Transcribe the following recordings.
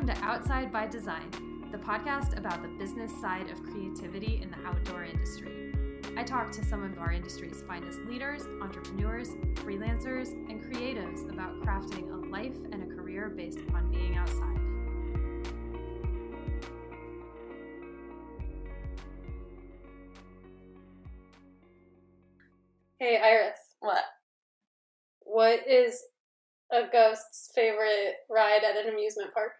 Welcome to Outside by Design, the podcast about the business side of creativity in the outdoor industry. I talk to some of our industry's finest leaders, entrepreneurs, freelancers, and creatives about crafting a life and a career based upon being outside. Hey, Iris. What? What is a ghost's favorite ride at an amusement park?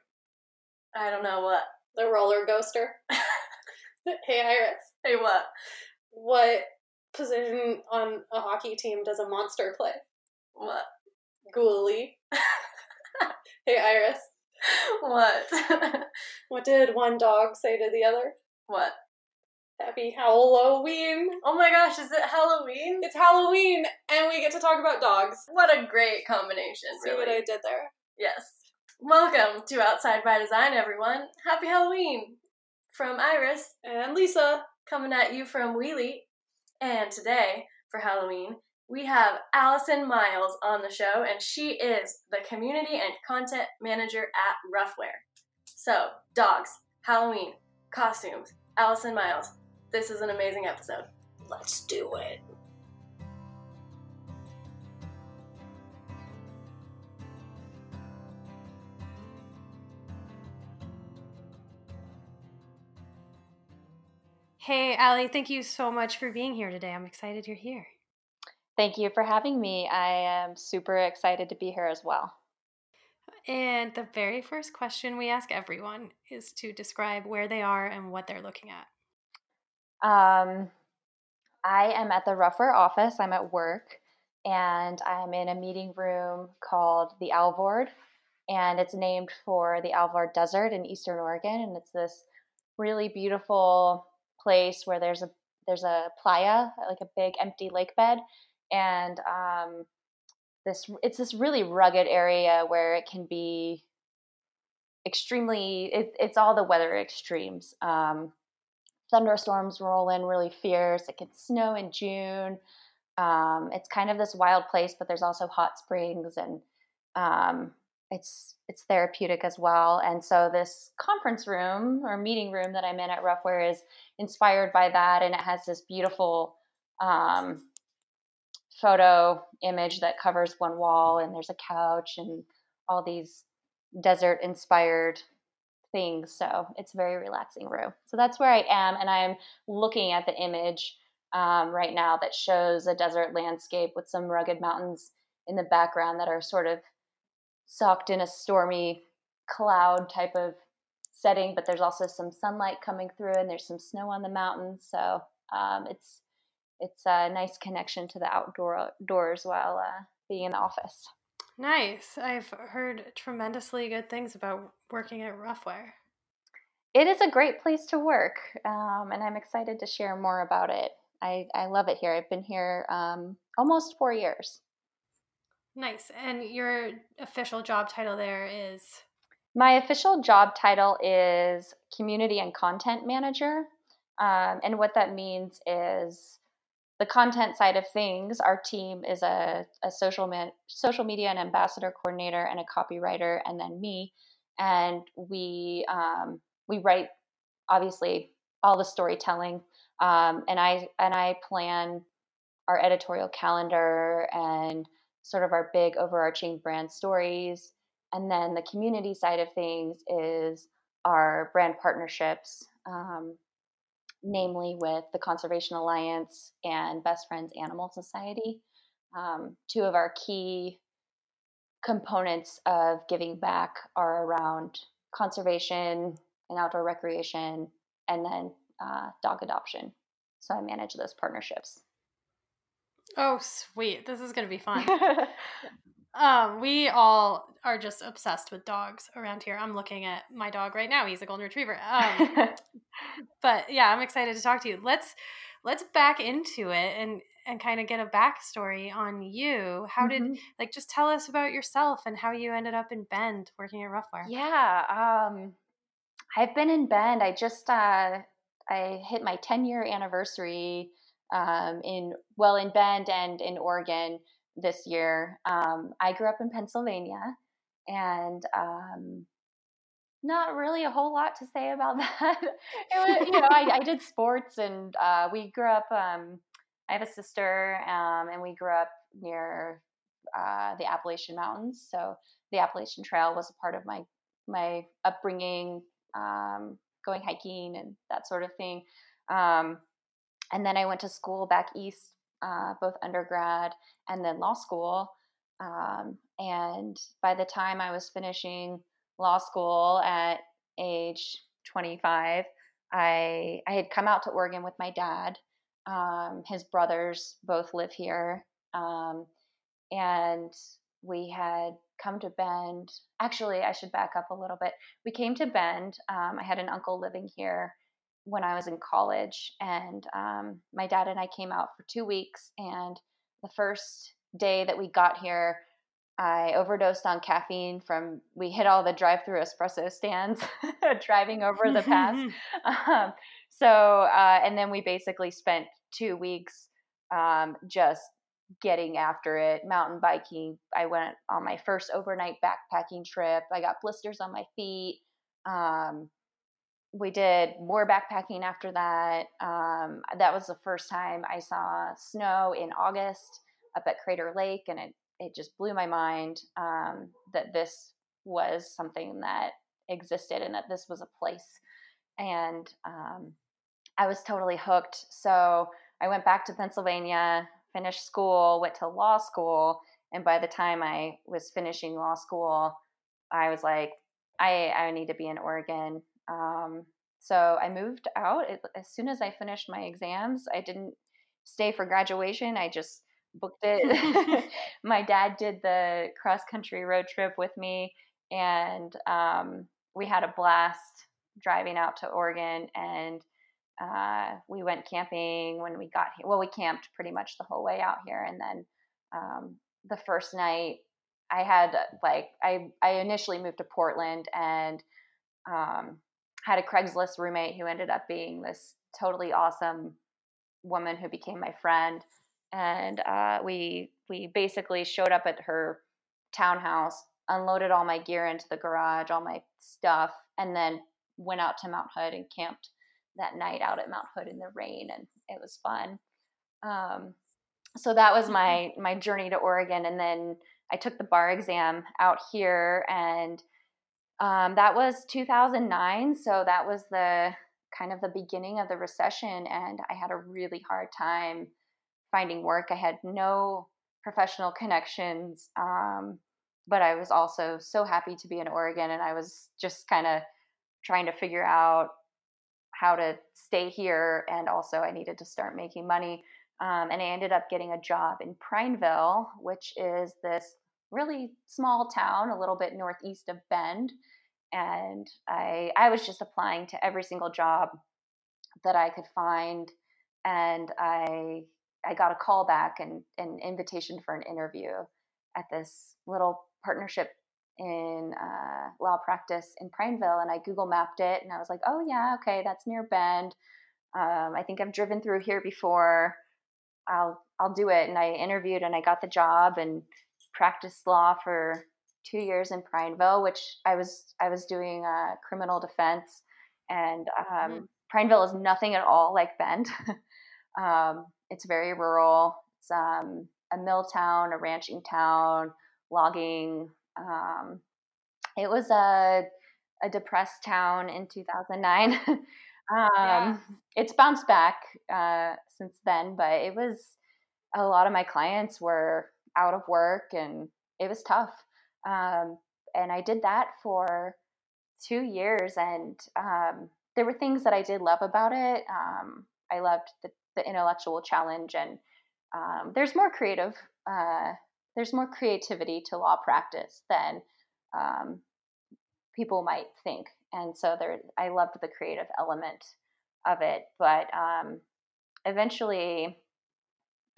I don't know what. The roller coaster. hey, Iris. Hey, what? What position on a hockey team does a monster play? What? Goalie. hey, Iris. What? What did one dog say to the other? what? Happy Halloween. Oh my gosh, is it Halloween? It's Halloween, and we get to talk about dogs. What a great combination, See really. what I did there? Yes. Welcome to Outside by Design, everyone. Happy Halloween from Iris, And Lisa. coming at you from Wheelie. And today, for Halloween, we have Allison Miles on the show, and she is the community and content manager at Ruffwear. So, dogs, Halloween, costumes, Allison Miles. This is an amazing episode. Let's do it. Hey, Allie, thank you so much for being here today. I'm excited you're here. Thank you for having me. I am super excited to be here as well. And the very first question we ask everyone is to describe where they are and what they're looking at. Um, I am at the Ruffwear office. I'm at work, and I'm in a meeting room called the Alvord, and it's named for the Alvord Desert in Eastern Oregon, and it's this really beautiful place where there's a there's a playa, like a big empty lake bed, and um, this it's this really rugged area where it can be extremely it, it's all the weather extremes um, thunderstorms roll in really fierce it can snow in june um, it's kind of this wild place but there's also hot springs and um, it's it's therapeutic as well. And so this conference room or meeting room that i'm in at ruffwear is inspired by that and it has this beautiful um, photo image that covers one wall and there's a couch and all these desert inspired things. So it's a very relaxing room. So that's where i am and i'm looking at the image um, right now that shows a desert landscape with some rugged mountains in the background that are sort of socked in a stormy cloud type of setting but there's also some sunlight coming through and there's some snow on the mountains so um, it's it's a nice connection to the outdoor doors while uh, being in the office. Nice. I've heard tremendously good things about working at Ruffwear. It is a great place to work, um, and I'm excited to share more about it. I, I love it here. I've been here um, almost four years. Nice. And your official job title there is My official job title is Community and Content Manager. Um, and what that means is the content side of things, our team is a, a social man, social media and ambassador coordinator and a copywriter, and then me. And we um, we write obviously all the storytelling, um, and I and I plan our editorial calendar and sort of our big overarching brand stories. And then the community side of things is our brand partnerships. Um, namely with the Conservation Alliance and Best Friends Animal Society. Um, two of our key components of giving back are around conservation and outdoor recreation, and then uh, dog adoption. So I manage those partnerships. Oh, sweet. This is going to be fun. Um, we all are just obsessed with dogs around here. I'm looking at my dog right now. He's a golden retriever. Um, but yeah, I'm excited to talk to you. Let's let's back into it and and kind of get a backstory on you. How did Mhm. like just tell us about yourself and how you ended up in Bend working at Ruffwear. Yeah, um, I've been in Bend. I just uh, I hit my 10 year anniversary um, in well in Bend and in Oregon this year. Um, I grew up in Pennsylvania, and um, not really a whole lot to say about that. it was, you know, I, I did sports, and uh, we grew up. Um, I have a sister, um, and we grew up near uh, the Appalachian Mountains. So the Appalachian Trail was a part of my my upbringing, um, going hiking and that sort of thing. Um, and then I went to school back east, uh, both undergrad and then law school. Um, and by the time I was finishing law school at age 25, I I had come out to Oregon with my dad. Um, his brothers both live here, um, and we had come to Bend. Actually, I should back up a little bit. We came to Bend. Um, I had an uncle living here when I was in college, and um, my dad and I came out for two weeks. And the first day that we got here, I overdosed on caffeine from we hit all the drive-through espresso stands driving over the pass. um, so uh, and then we basically spent two weeks um, just getting after it, mountain biking. I went on my first overnight backpacking trip. I got blisters on my feet. Um, we did more backpacking after that. Um, that was the first time I saw snow in August up at Crater Lake, and it it just blew my mind um, that this was something that existed and that this was a place. And um, I was totally hooked. So I went back to Pennsylvania, finished school, went to law school, and by the time I was finishing law school, I was like, I I need to be in Oregon. Um, so I moved out it, as soon as I finished my exams. I didn't stay for graduation. I just booked it. my dad did the cross country road trip with me, and um, we had a blast driving out to Oregon. And uh, we went camping when we got here. Well, we camped pretty much the whole way out here, and then um, the first night I had like I I initially moved to Portland and um, had a Craigslist roommate who ended up being this totally awesome woman who became my friend and uh, we we basically showed up at her townhouse, unloaded all my gear into the garage, all my stuff, and then went out to Mount Hood and camped that night out at Mount Hood in the rain, and it was fun. Um, so that was my my journey to Oregon, and then I took the bar exam out here, and um, that was 2009. So that was the kind of the beginning of the recession, and I had a really hard time finding work. I had no professional connections, um, but I was also so happy to be in Oregon, and I was just kind of trying to figure out how to stay here, and also I needed to start making money. Um, and I ended up getting a job in Prineville, which is this really small town, a little bit northeast of Bend. And I, I was just applying to every single job that I could find, and I I got a call back and an invitation for an interview at this little partnership in uh, law practice in Prineville, and I Google mapped it, and I was like, oh yeah, okay, that's near Bend. Um, I think I've driven through here before. I'll I'll do it. And I interviewed, and I got the job, and practiced law for two years in Prineville, which I was I was doing uh, criminal defense, and um, mm-hmm. Prineville is nothing at all like Bend. um, it's very rural. It's um, a mill town, a ranching town, logging. Um, it was a a depressed town in 2009. um, yeah. It's bounced back uh, since then, but it was a lot of my clients were out of work and it was tough. Um, and I did that for two years, and um, there were things that I did love about it. Um, I loved the the intellectual challenge and um, there's more creative uh, there's more creativity to law practice than um, people might think and so there i loved the creative element of it but um, eventually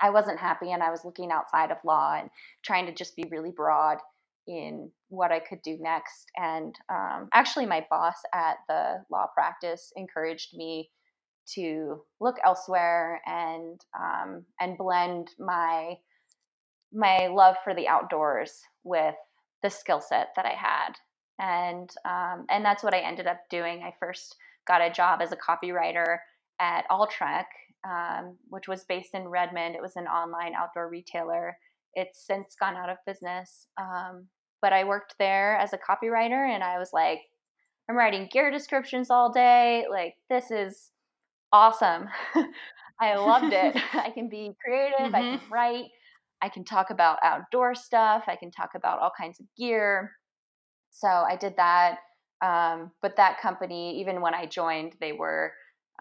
i wasn't happy and i was looking outside of law and trying to just be really broad in what i could do next and um, actually my boss at the law practice encouraged me to look elsewhere and um, and blend my my love for the outdoors with the skill set that I had and um, and that's what I ended up doing. I first got a job as a copywriter at Altrec, um, which was based in Redmond. It was an online outdoor retailer. It's since gone out of business, um, but I worked there as a copywriter, and I was like, I'm writing gear descriptions all day. Like this is awesome. I loved it. I can be creative. Mm-hmm. I can mm-hmm. write. I can talk about outdoor stuff. I can talk about all kinds of gear. So I did that. Um, but that company, even when I joined, they were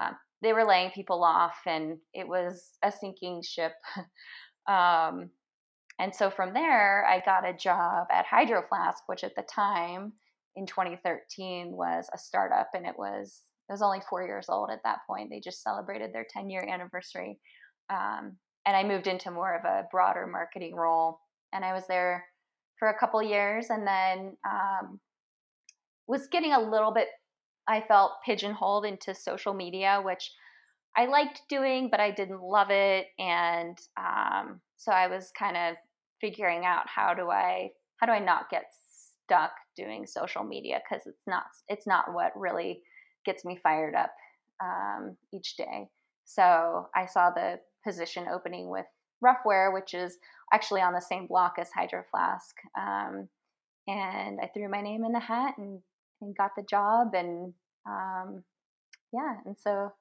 um, they were laying people off, and it was a sinking ship. um, and so from there, I got a job at Hydro Flask, which at the time in 2013 was a startup, and it was it was only four years old at that point. They just celebrated their 10 year anniversary. Um, and I moved into more of a broader marketing role. And I was there for a couple years and then um, was getting a little bit, I felt pigeonholed into social media, which I liked doing, but I didn't love it. And um, so I was kind of figuring out how do I how do I not get stuck doing social media because it's not it's not what really gets me fired up um, each day. So I saw the position opening with Ruffwear, which is actually on the same block as Hydro Flask. Um, and I threw my name in the hat and, and got the job. And um, yeah, and so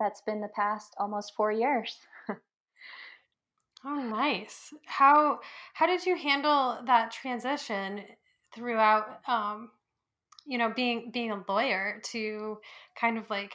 that's been the past almost four years. oh, nice. How how did you handle that transition throughout um, you know being being a lawyer to kind of like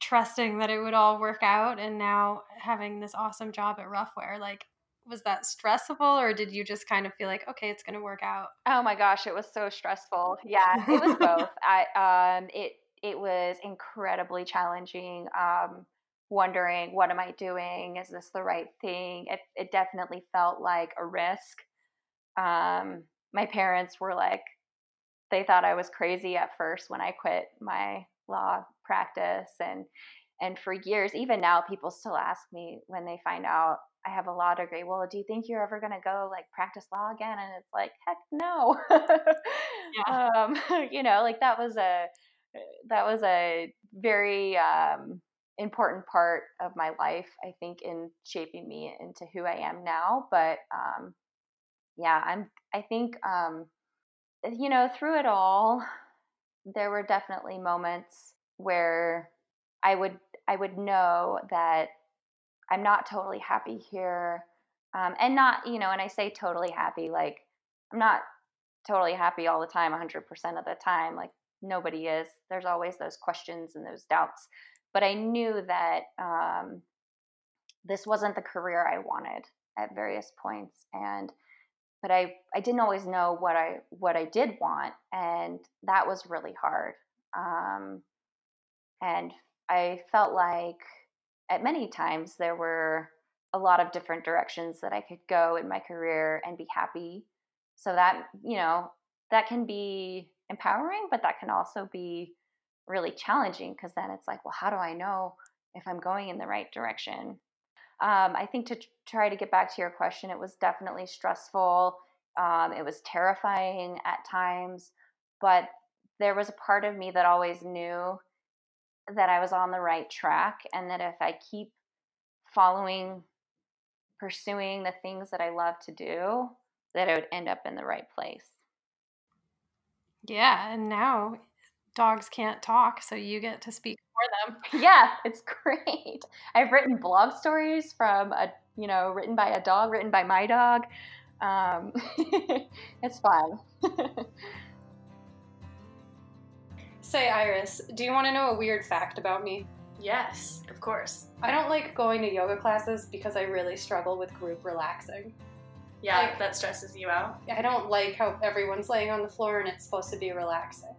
trusting that it would all work out and now having this awesome job at Ruffwear like was that stressful or did you just kind of feel like okay it's going to work out oh my gosh it was so stressful yeah it was both i um it it was incredibly challenging um wondering what am i doing? Is this the right thing? It, it definitely felt like a risk. Um my parents were like they thought I was crazy at first when I quit my law practice and and for years even now people still ask me when they find out I have a law degree well do you think you're ever going to go like practice law again? And it's like heck no. Yeah. um, you know like that was a that was a very um, important part of my life I think in shaping me into who I am now but um, yeah I'm I think um, you know, through it all, there were definitely moments where I would I would know that I'm not totally happy here, um, and not you know, and I say totally happy like I'm not totally happy all the time, 100% of the time. Like nobody is. There's always those questions and those doubts, but I knew that um, this wasn't the career I wanted at various points, and but I, I didn't always know what I what I did want, and that was really hard. Um, and I felt like at many times there were a lot of different directions that I could go in my career and be happy. So that you know that can be empowering, but that can also be really challenging because then it's like, well, how do I know if I'm going in the right direction? Um, I think to try to get back to your question, it was definitely stressful. Um, it was terrifying at times, but there was a part of me that always knew that I was on the right track and that if I keep following, pursuing the things that I love to do, that I would end up in the right place. Yeah, and now dogs can't talk, so you get to speak for them. Yeah, it's great. I've written blog stories from a, you know, written by a dog, written by my dog. Um, it's fun. Say, Iris, do you want to know a weird fact about me? Yes, of course. I don't like going to yoga classes because I really struggle with group relaxing. Yeah, like, that stresses you out. I don't like how everyone's laying on the floor and it's supposed to be relaxing.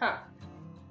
Huh.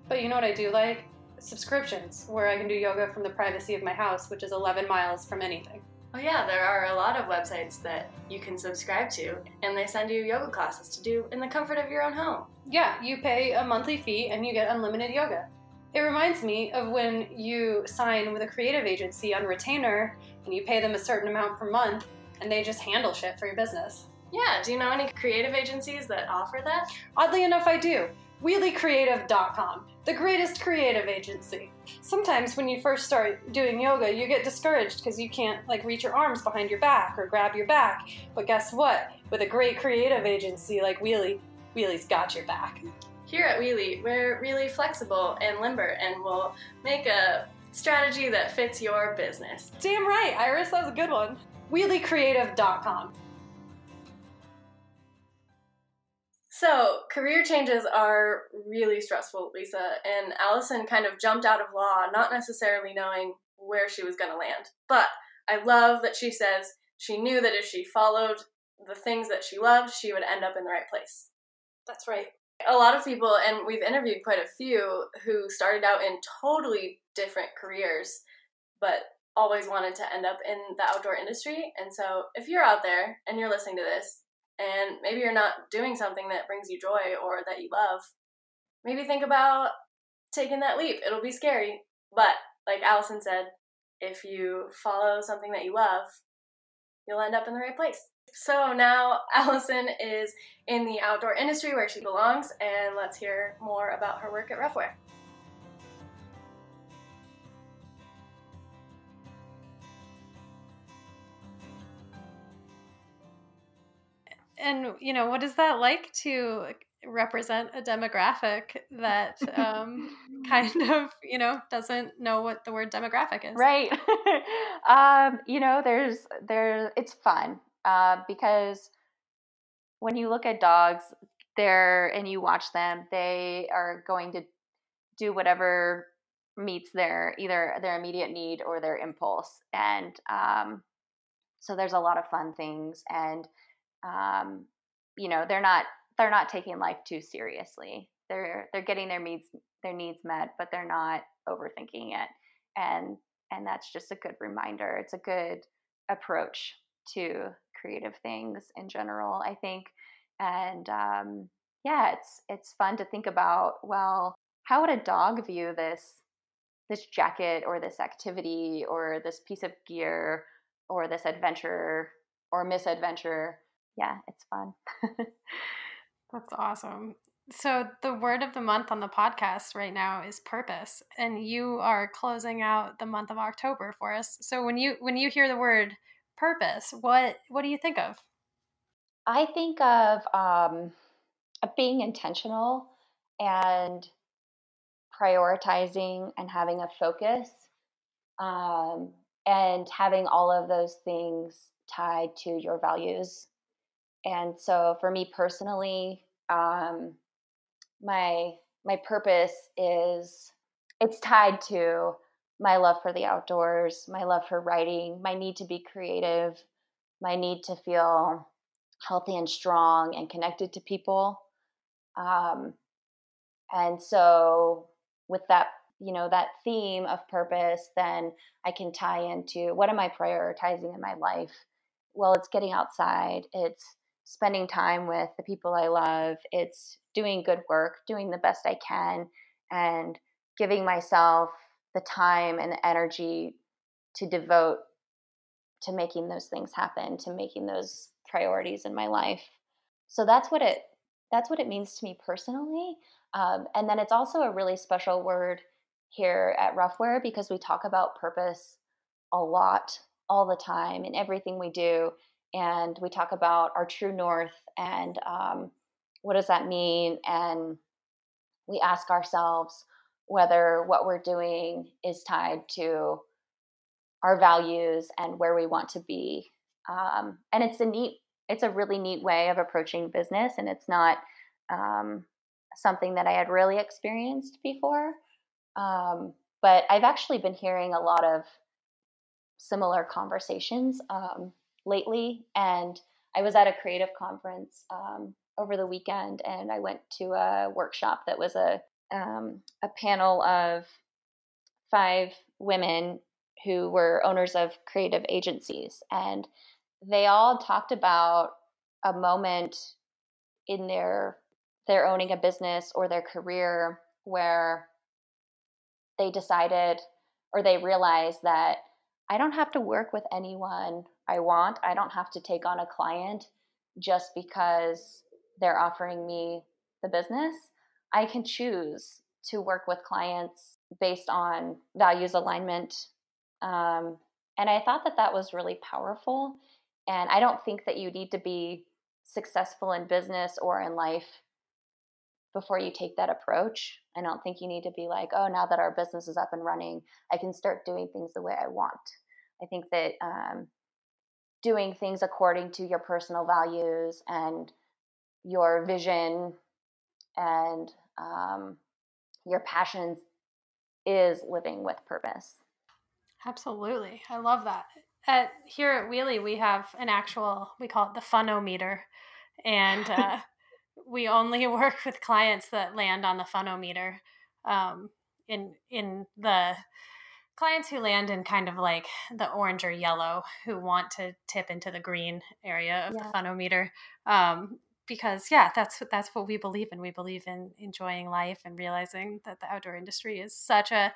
But you know what I do like? Subscriptions, where I can do yoga from the privacy of my house, which is 11 miles from anything. Oh, yeah, there are a lot of websites that you can subscribe to, and they send you yoga classes to do in the comfort of your own home. Yeah, you pay a monthly fee and you get unlimited yoga. It reminds me of when you sign with a creative agency on retainer and you pay them a certain amount per month and they just handle shit for your business. Yeah, do you know any creative agencies that offer that? Oddly enough, I do. WheelieCreative.com, the greatest creative agency. Sometimes when you first start doing yoga, you get discouraged because you can't like reach your arms behind your back or grab your back. But guess what? With a great creative agency like Wheelie, Wheelie's got your back. Here at Wheelie, we're really flexible and limber and we'll make a strategy that fits your business. Damn right, Iris, that was a good one. WheelieCreative.com. So, career changes are really stressful, Lisa, and Allison kind of jumped out of law, not necessarily knowing where she was going to land. But I love that she says she knew that if she followed the things that she loved, she would end up in the right place. That's right. A lot of people, and we've interviewed quite a few, who started out in totally different careers, but always wanted to end up in the outdoor industry. And so, if you're out there and you're listening to this, and maybe you're not doing something that brings you joy or that you love, maybe think about taking that leap. It'll be scary, but like Allison said, if you follow something that you love, you'll end up in the right place. So now Allison is in the outdoor industry where she belongs, and let's hear more about her work at Ruffwear. And you know what is that like to represent a demographic that um, kind of you know doesn't know what the word demographic is? Right. Um, you know there's there it's fun uh, because when you look at dogs there and you watch them they are going to do whatever meets their either their immediate need or their impulse and um, so there's a lot of fun things and um, you know they're not they're not taking life too seriously. They're they're getting their needs their needs met but they're not overthinking it. And and that's just a good reminder. It's a good approach to creative things in general i think. And um, yeah it's it's fun to think about well how would a dog view this this jacket or this activity or this piece of gear or this adventure or misadventure yeah, it's fun. That's awesome. So the word of the month on the podcast right now is purpose, and you are closing out the month of October for us. So when you when you hear the word purpose, what what do you think of? I think of um, of being intentional and prioritizing and having a focus, um, and having all of those things tied to your values and so for me personally um, my my purpose is it's tied to my love for the outdoors my love for writing my need to be creative my need to feel healthy and strong and connected to people. Um, and so with that you know that theme of purpose then i can tie into what am i prioritizing in my life? Well it's getting outside it's spending time with the people I love. It's doing good work, doing the best I can, and giving myself the time and the energy to devote to making those things happen, to making those priorities in my life. So that's what it that's what it means to me personally. Um, and then it's also a really special word here at Ruffwear because we talk about purpose a lot all the time in everything we do and we talk about our true north and um, what does that mean? And we ask ourselves whether what we're doing is tied to our values and where we want to be um, and it's a neat it's a really neat way of approaching business and it's not um, something that i had really experienced before um, but i've actually been hearing a lot of similar conversations um, lately. And I was at a creative conference um, over the weekend, and I went to a workshop that was a um, a panel of five women who were owners of creative agencies, and they all talked about a moment in their their owning a business or their career where they decided or they realized that I don't have to work with anyone I want. I don't have to take on a client just because they're offering me the business. I can choose to work with clients based on values alignment. Um, and I thought that that was really powerful. And I don't think that you need to be successful in business or in life before you take that approach. I don't think you need to be like, oh, now that our business is up and running, I can start doing things the way I want. I think that um, doing things according to your personal values and your vision and um, your passions is living with purpose. Absolutely. I love that. At here at Wheelie, we have an actual, we call it the funometer. And uh, we only work with clients that land on the funometer. Um, in in the clients who land in kind of like the orange or yellow who want to tip into the green area of yeah. the funometer um, because yeah that's that's what we believe in. We believe in enjoying life and realizing that the outdoor industry is such a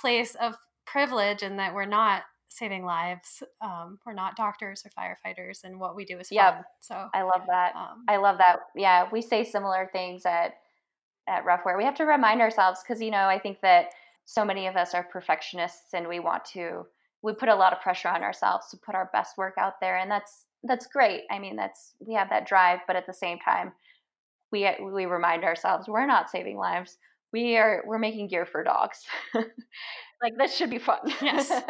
place of privilege and that we're not saving lives um, we're not doctors or firefighters and what we do is fun. Yep. so i love that. um, i love that. Yeah we say similar things at at ruffwear we have to remind ourselves because you know i think that so many of us are perfectionists and we want to we put a lot of pressure on ourselves to put our best work out there and that's that's great. I mean that's we have that drive but at the same time we we remind ourselves we're not saving lives. We are we're making gear for dogs. Like this should be fun. Yes.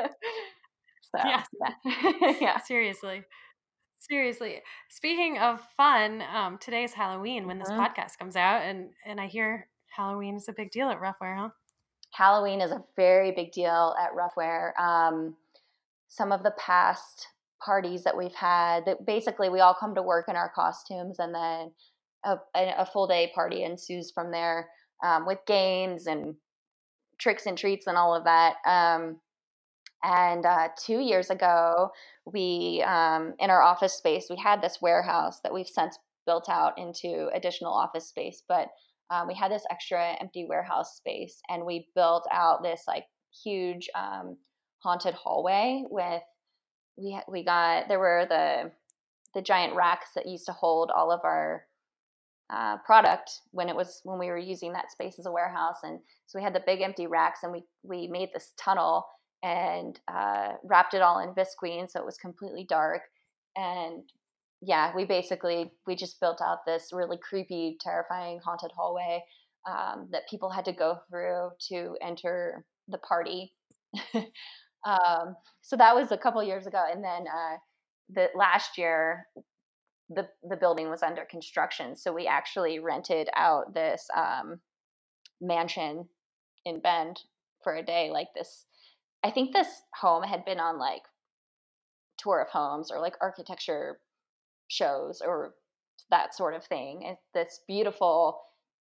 So, yes. yeah. Yeah. Seriously. Seriously. Speaking of fun um today is halloween when this mm-hmm. podcast comes out and and i hear halloween is a big deal at ruffwear huh Halloween is a very big deal at Ruffwear. Um, some of the past parties that we've had, that basically we all come to work in our costumes, and then a, a full day party ensues from there um, with games and tricks and treats and all of that. Um, and uh, two years ago, we um, in our office space we had this warehouse that we've since built out into additional office space, but um, we had this extra empty warehouse space and we built out this like huge um, haunted hallway with we we got there were the the giant racks that used to hold all of our uh, product when it was when we were using that space as a warehouse and so we had the big empty racks and we we made this tunnel and uh, wrapped it all in visqueen so it was completely dark and yeah, we basically we just built out this really creepy, terrifying haunted hallway um, that people had to go through to enter the party. um, so that was a couple years ago, and then uh, the last year the the building was under construction, so we actually rented out this um, mansion in Bend for a day. Like this, I think this home had been on like tour of homes or like architecture shows or that sort of thing. It's this beautiful,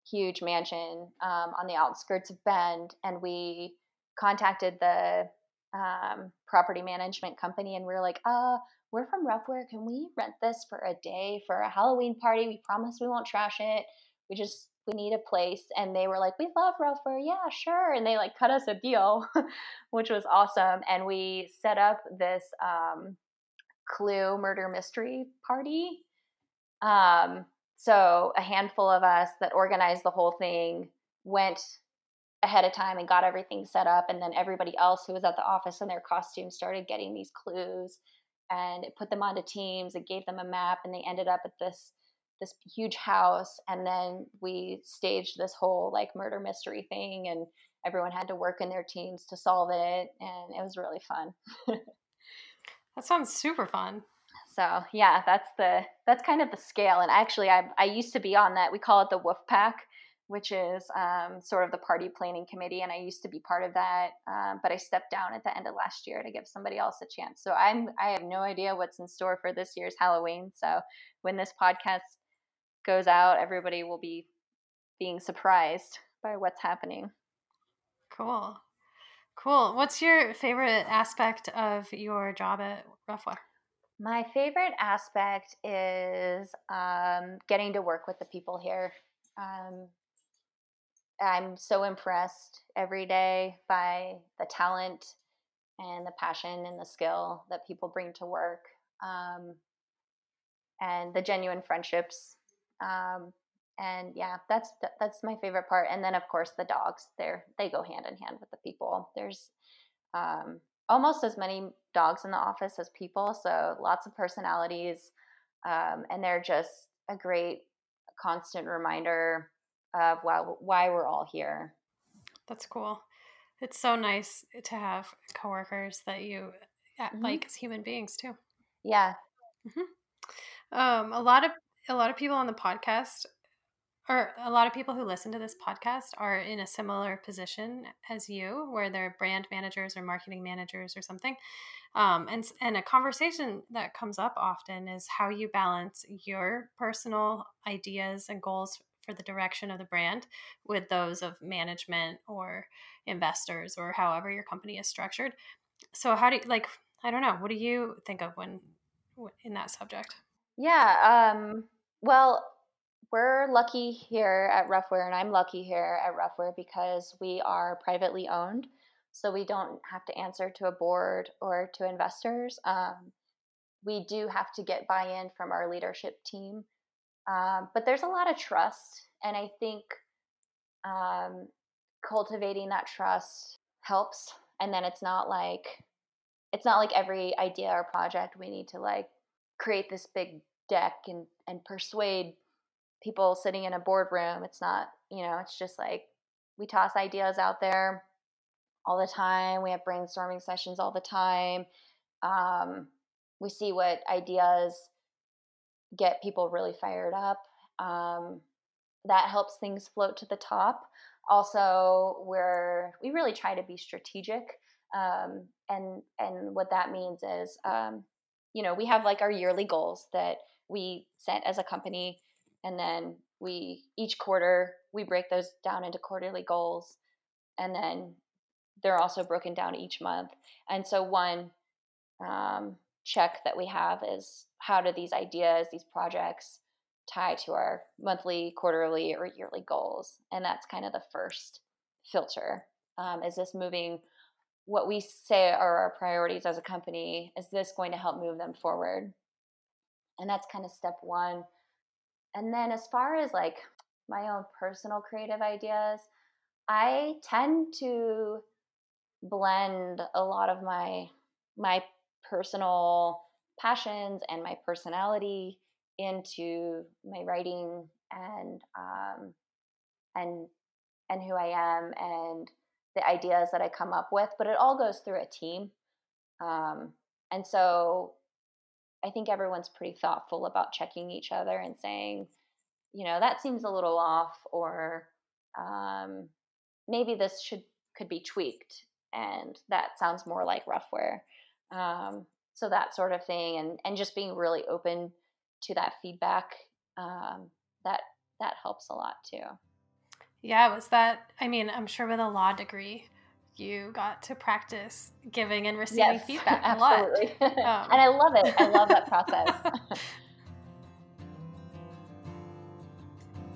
huge mansion um, on the outskirts of Bend, and we contacted the um, property management company, and we are like, "Uh, we're from Ruffwear. Can we rent this for a day for a Halloween party? We promise we won't trash it. We just we need a place." And they were like, "We love Ruffwear. Yeah, sure." And they like cut us a deal, which was awesome. And we set up this um, Clue murder mystery party. Um, so a handful of us that organized the whole thing went ahead of time and got everything set up, and then everybody else who was at the office in their costumes started getting these clues, and it put them onto teams. It gave them a map, and they ended up at this this huge house, and then we staged this whole like murder mystery thing, and everyone had to work in their teams to solve it, and it was really fun. That sounds super fun. So yeah, that's the that's kind of the scale. And actually, I I used to be on that. We call it the Wolf Pack, which is um, sort of the party planning committee, and I used to be part of that. Um, but I stepped down at the end of last year to give somebody else a chance. So I'm I have no idea what's in store for this year's Halloween. So when this podcast goes out, everybody will be being surprised by what's happening. Cool. Cool. What's your favorite aspect of your job at Ruffwear? My favorite aspect is um, getting to work with the people here. Um, I'm so impressed every day by the talent and the passion and the skill that people bring to work. Um, and the genuine friendships. Um, and yeah, that's that's my favorite part. And then of course the dogs. They're they go hand in hand with the people. There's um, almost as many dogs in the office as people, so lots of personalities, um, and they're just a great constant reminder of why why we're all here. That's cool. It's so nice to have coworkers that you uh, mm-hmm. like as human beings too. Yeah. Mm-hmm. Um, a lot of a lot of people on the podcast or a lot of people who listen to this podcast are in a similar position as you, where they're brand managers or marketing managers or something. Um, and and a conversation that comes up often is how you balance your personal ideas and goals for the direction of the brand with those of management or investors or however your company is structured. So how do you like? I don't know. What do you think of when in that subject? Yeah. Um, well, we're lucky here at Ruffwear, and I'm lucky here at Ruffwear because we are privately owned. So we don't have to answer to a board or to investors. Um, we do have to get buy in from our leadership team. Um, but there's a lot of trust. And I think um, cultivating that trust helps. And then it's not like, it's not like every idea or project we need to like create this big deck and, and persuade people sitting in a boardroom. It's not, you know, it's just like we toss ideas out there all the time. We have brainstorming sessions all the time. Um, we see what ideas get people really fired up. Um, that helps things float to the top. Also, where we really try to be strategic, um, and and what that means is, um, you know, we have like our yearly goals that we set as a company and then we each quarter we break those down into quarterly goals and then they're also broken down each month. And so one um, check that we have is how do these ideas these projects tie to our monthly quarterly or yearly goals? And that's kind of the first filter. Um, is this moving what we say are our priorities as a company is this going to help move them forward? And that's kind of step one and then as far as like my own personal creative ideas, I tend to blend a lot of my my personal passions and my personality into my writing and um, and and who I am and the ideas that I come up with. But it all goes through a team, um, and so I think everyone's pretty thoughtful about checking each other and saying, you know, that seems a little off, or um, maybe this should could be tweaked, and that sounds more like ruffwear. Um, so that sort of thing, and and just being really open to that feedback um, that that helps a lot too. Yeah, was that? I mean, I'm sure with a law degree, you got to practice giving and receiving yes, feedback a lot. Um, and I love it. I love that process.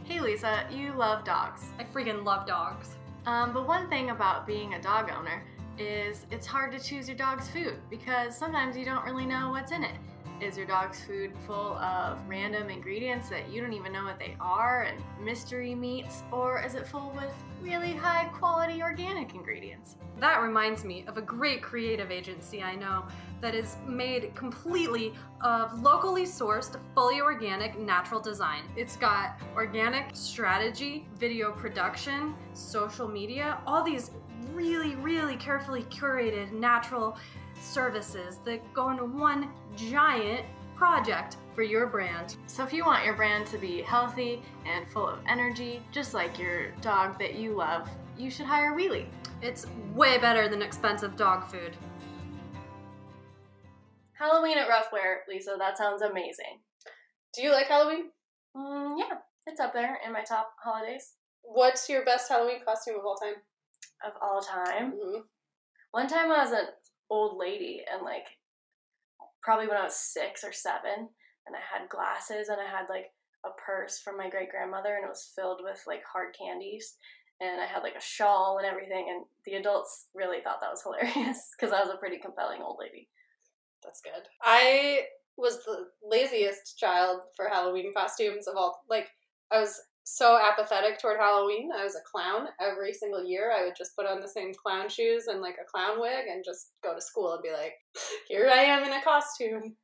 hey, Lisa, you love dogs. I freaking love dogs. Um, but one thing about being a dog owner is it's hard to choose your dog's food because sometimes you don't really know what's in it. Is your dog's food full of random ingredients that you don't even know what they are and mystery meats? Or is it full with really high quality organic ingredients? That reminds me of a great creative agency I know that is made completely of locally sourced, fully organic natural design. It's got organic strategy, video production, social media, all these really, really carefully curated natural services that go into one giant project for your brand. So if you want your brand to be healthy and full of energy, just like your dog that you love, you should hire Wheelie. It's way better than expensive dog food. Halloween at Ruffwear, Lisa, that sounds amazing. Do you like Halloween? Mm, yeah, it's up there in my top holidays. What's your best Halloween costume of all time? Of all time? Mm-hmm. One time I was an old lady and like probably when I was six or seven, and I had glasses and I had like a purse from my great grandmother and it was filled with like hard candies and I had like a shawl and everything and the adults really thought that was hilarious because I was a pretty compelling old lady. That's good. I was the laziest child for Halloween costumes of all. Like, I was so apathetic toward Halloween. I was a clown every single year. I would just put on the same clown shoes and like a clown wig and just go to school and be like, here I am in a costume.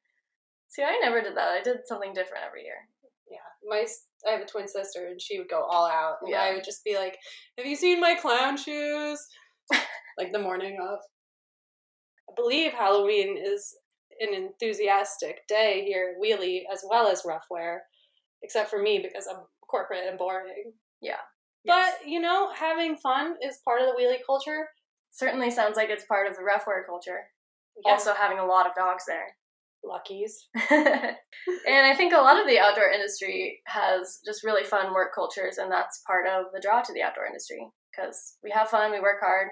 See, I never did that. I did something different every year. Yeah, my I have a twin sister and she would go all out, and Yeah. I would just be like, "Have you seen my clown shoes?" like the morning of. I believe Halloween is an enthusiastic day here at Wheelie as well as Ruffwear, except for me because I'm corporate and boring. Yeah. But you know, having fun is part of the Wheelie culture. Certainly sounds like it's part of the Ruffwear culture. Yeah. Also having a lot of dogs there. luckies. and I think a lot of the outdoor industry has just really fun work cultures, and that's part of the draw to the outdoor industry because we have fun, we work hard,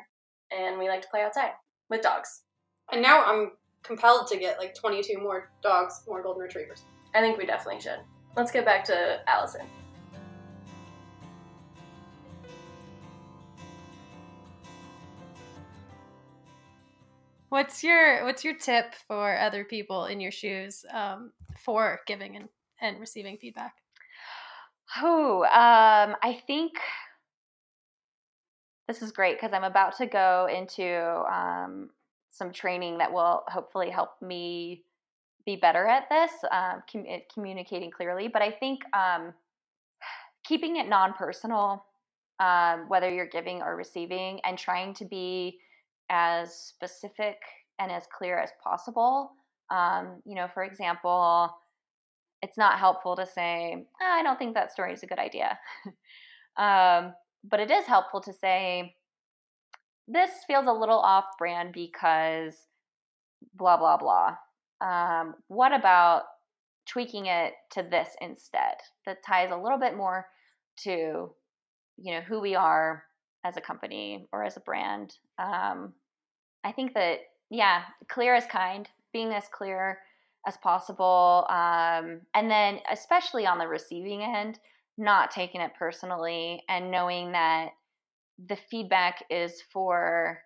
and we like to play outside with dogs. And now I'm compelled to get like 22 more dogs, more golden retrievers. I think we definitely should. Let's get back to Allison. What's your what's your tip for other people in your shoes um, for giving and, and receiving feedback? Oh, um, I think this is great because I'm about to go into um, some training that will hopefully help me be better at this, um, com- communicating clearly. But I think um, keeping it non personal, um, whether you're giving or receiving, and trying to be as specific and as clear as possible. Um, you know, for example, it's not helpful to say, "Ah, I don't think that story is a good idea. um, but it is helpful to say, this feels a little off brand because blah, blah, blah. Um, what about tweaking it to this instead? That ties a little bit more to, you know, who we are as a company or as a brand. Um, I think that, yeah, clear as kind, being as clear as possible. Um, and then, especially on the receiving end, not taking it personally and knowing that the feedback is for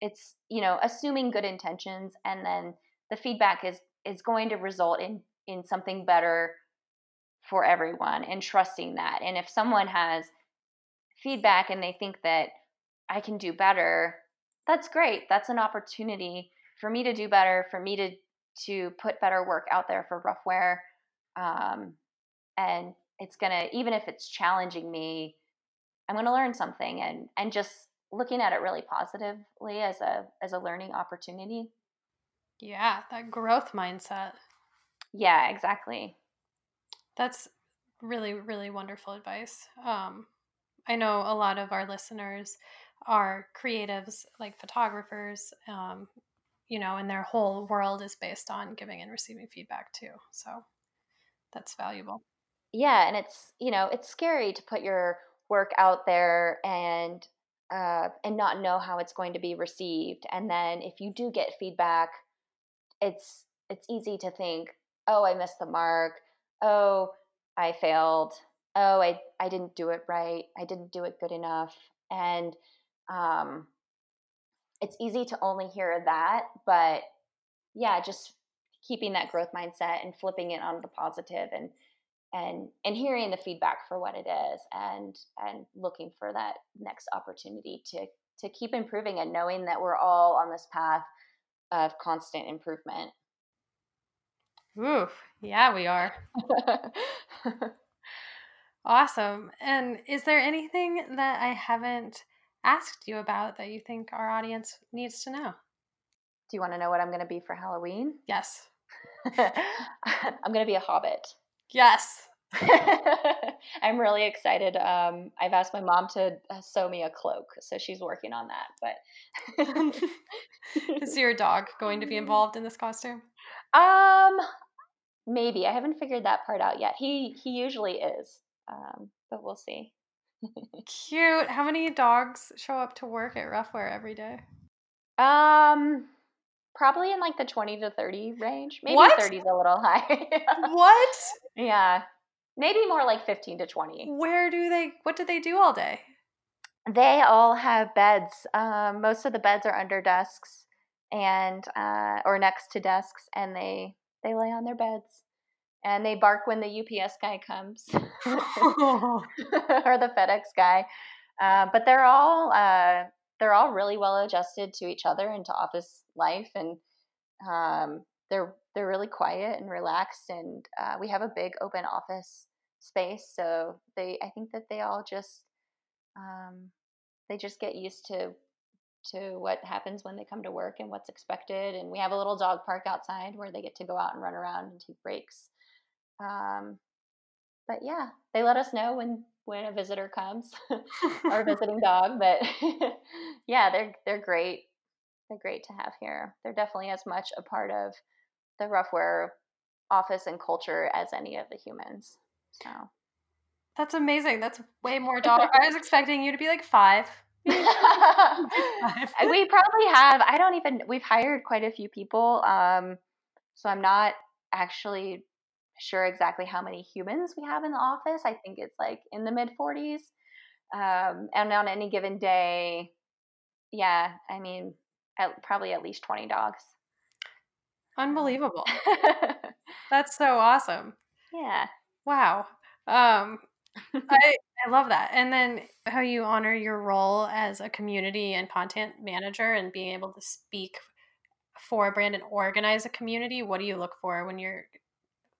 it's you know assuming good intentions and then the feedback is is going to result in in something better for everyone and trusting that and if someone has feedback and they think that i can do better that's great that's an opportunity for me to do better for me to to put better work out there for ruffwear um, and it's gonna even if it's challenging me i'm gonna learn something and and just looking at it really positively as a as a learning opportunity Yeah, that growth mindset. yeah exactly That's really, really wonderful advice. Um, I know a lot of our listeners are creatives, like photographers, um, you know, and their whole world is based on giving and receiving feedback too. So that's valuable. yeah and it's you know it's scary to put your work out there and uh, and not know how it's going to be received. And then if you do get feedback it's it's easy to think oh i missed the mark. Oh i failed. Oh i i didn't do it right. I didn't do it good enough. And um it's easy to only hear that but yeah just keeping that growth mindset and flipping it onto the positive and and and hearing the feedback for what it is and and looking for that next opportunity to to keep improving and knowing that we're all on this path of constant improvement Ooh, yeah, we are. Awesome. And is there anything that I haven't asked you about that you think our audience needs to know? do you want to know what i'm going to be for halloween Yes. i'm going to be a hobbit Yes. i'm really excited um, i've asked my mom to uh, sew me a cloak so she's working on that but is your dog going to be involved in this costume? Um, maybe I haven't figured that part out yet. He he usually is, um, but we'll see. Cute. How many dogs show up to work at Ruffwear every day? Um, probably in like the twenty to thirty range. Maybe What? thirty's a little high. What? yeah, maybe more like fifteen to twenty. Where do they, what do they do all day? They all have beds. Um, most of the beds are under desks and uh, or next to desks, and they they lay on their beds and they bark when the UPS guy comes or the FedEx guy. Uh, but they're all uh, they're all really well adjusted to each other and to office life, and um, they're they're really quiet and relaxed. And uh, we have a big open office space, so they I think that they all just um, they just get used to to what happens when they come to work and what's expected. And we have a little dog park outside where they get to go out and run around and take breaks. Um, but yeah, they let us know when when a visitor comes or visiting dog. But yeah, they're they're great. They're great to have here. They're definitely as much a part of the Ruffwear office and culture as any of the humans. So that's amazing. That's way more dog. I was expecting you to be like five. we probably have. I don't even. We've hired quite a few people. Um, so I'm not actually sure exactly how many humans we have in the office. I think it's like in the mid 40s. Um, and on any given day, yeah, I mean, at, probably at least 20 dogs. Unbelievable. That's so awesome. Yeah. Wow. Um, I, I love that. And then how you honor your role as a community and content manager and being able to speak for a brand and organize a community. What do you look for when you're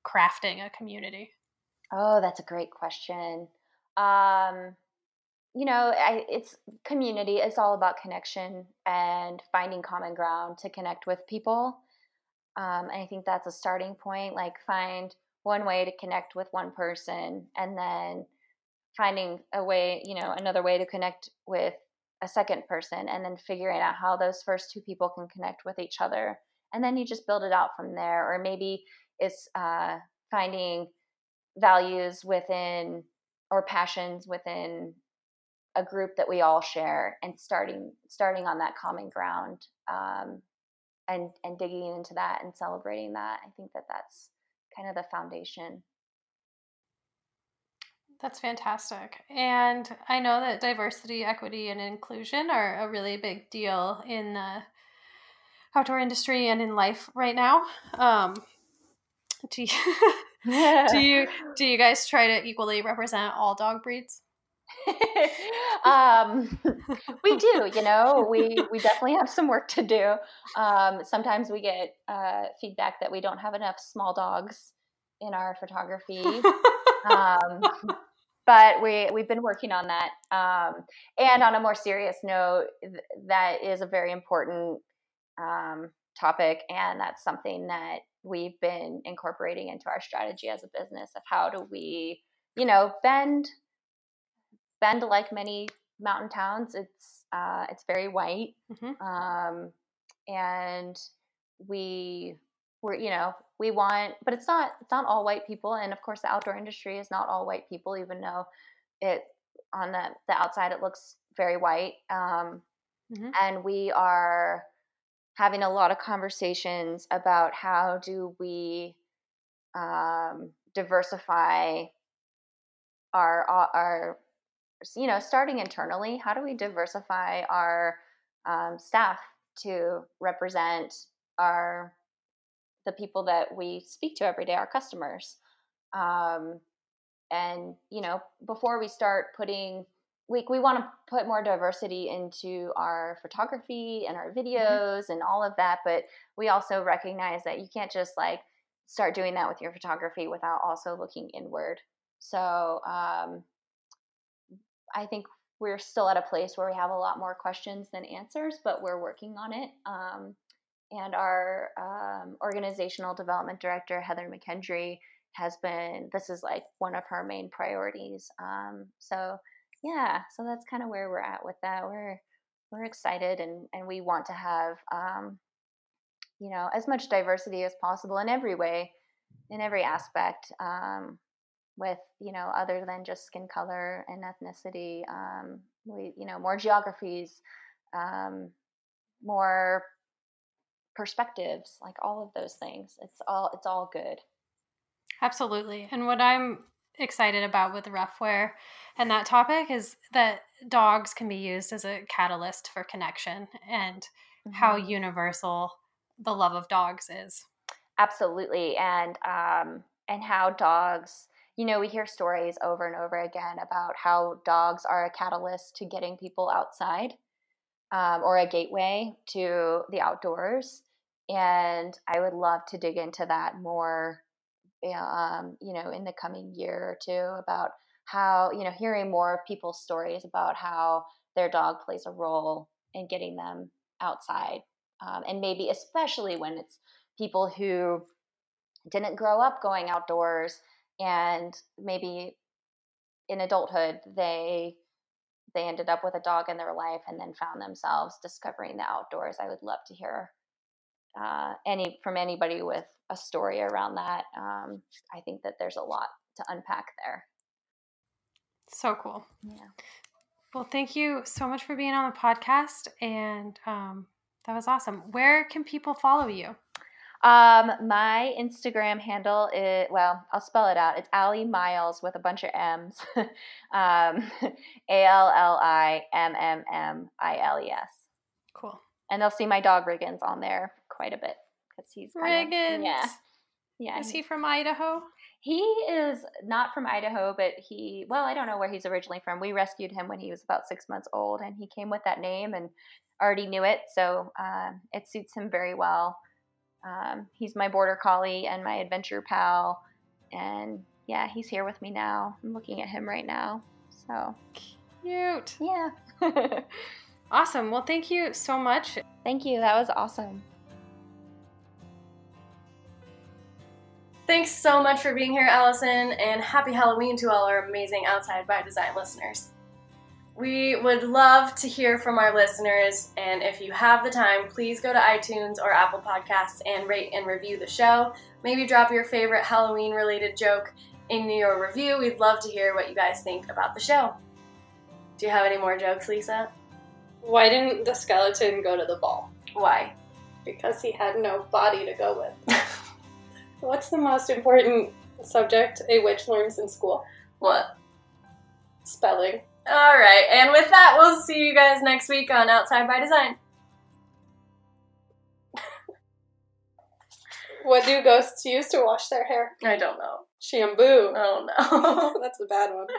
crafting a community? Oh, that's a great question. Um, you know, I, it's community. It's all about connection and finding common ground to connect with people. Um, and I think that's a starting point. Like, find one way to connect with one person, and then finding a way, you know, another way to connect with a second person, and then figuring out how those first two people can connect with each other. And then you just build it out from there. Or maybe it's uh, finding values within or passions within a group that we all share and starting starting on that common ground um, and and digging into that and celebrating that. I think that that's kind of the foundation. That's fantastic and i know that diversity equity and inclusion are a really big deal in the outdoor industry and in life right now um, do you, do you do you guys try to equally represent all dog breeds? um, we do, you know, we we definitely have some work to do. Um, sometimes we get uh, feedback that we don't have enough small dogs in our photography. um, but we we've been working on that. Um, and on a more serious note, th- that is a very important um, topic, and that's something that we've been incorporating into our strategy as a business of how do we, you know, Bend Bend like many mountain towns. It's uh, it's very white, mm-hmm. um, and we we're you know we want, but it's not it's not all white people, and of course the outdoor industry is not all white people, even though it on the the outside it looks very white. Um, mm-hmm. And we are having a lot of conversations about how do we um, diversify our our you know starting internally how do we diversify our um, staff to represent our the people that we speak to every day our customers? Um, and you know before we start putting we, we want to put more diversity into our photography and our mm-hmm. videos mm-hmm. and all of that but we also recognize that you can't just like start doing that with your photography without also looking inward so um, i think we're still at a place where we have a lot more questions than answers but we're working on it um, and our um, organizational development director heather mckendry has been this is like one of her main priorities um, so yeah, so that's kind of where we're at with that. We're we're excited and and we want to have um, you know as much diversity as possible in every way, in every aspect. Um, with you know other than just skin color and ethnicity, um, we you know more geographies, um, more perspectives, like all of those things. It's all it's all good. Absolutely. And what I'm excited about with Ruffwear and that topic is that dogs can be used as a catalyst for connection and mm-hmm. how universal the love of dogs is. absolutely, and um, and how dogs. You know, we hear stories over and over again about how dogs are a catalyst to getting people outside um, or a gateway to the outdoors. And I would love to dig into that more, um, you know, in the coming year or two about how, you know, hearing more of people's stories about how their dog plays a role in getting them outside. Um, and maybe especially when it's people who didn't grow up going outdoors and maybe in adulthood they they ended up with a dog in their life and then found themselves discovering the outdoors. I would love to hear uh, any from anybody with a story around that. Um, I think that there's a lot to unpack there. So cool. Yeah. Well, thank you so much for being on the podcast, and um, that was awesome. Where can people follow you? Um, my Instagram handle is well, I'll spell it out. It's Allie Miles with a bunch of M's. um, A L L I M M M I L E S. Cool. And they'll see my dog Riggins on there quite a bit because he's kind Riggins. Of, yeah. Yeah. Is he from Idaho? He is not from Idaho, but he, well, I don't know where he's originally from. We rescued him when he was about six months old, and he came with that name and already knew it. So uh, it suits him very well. Um, he's my border collie and my adventure pal. And yeah, he's here with me now. I'm looking at him right now. So cute. Yeah. awesome. Well, thank you so much. Thank you. That was awesome. Thanks so much for being here, Allison, and happy Halloween to all our amazing Outside by Design listeners. We would love to hear from our listeners, and if you have the time, please go to iTunes or Apple Podcasts and rate and review the show. Maybe drop your favorite Halloween related joke in your review. We'd love to hear what you guys think about the show. Do you have any more jokes, Lisa? Why didn't the skeleton go to the ball? Why? Because he had no body to go with. What's the most important subject a witch learns in school? What? Spelling. All right, and with that, we'll see you guys next week on Outside by Design. what do ghosts use to wash their hair? I don't know. Shampoo. Oh no. That's a bad one.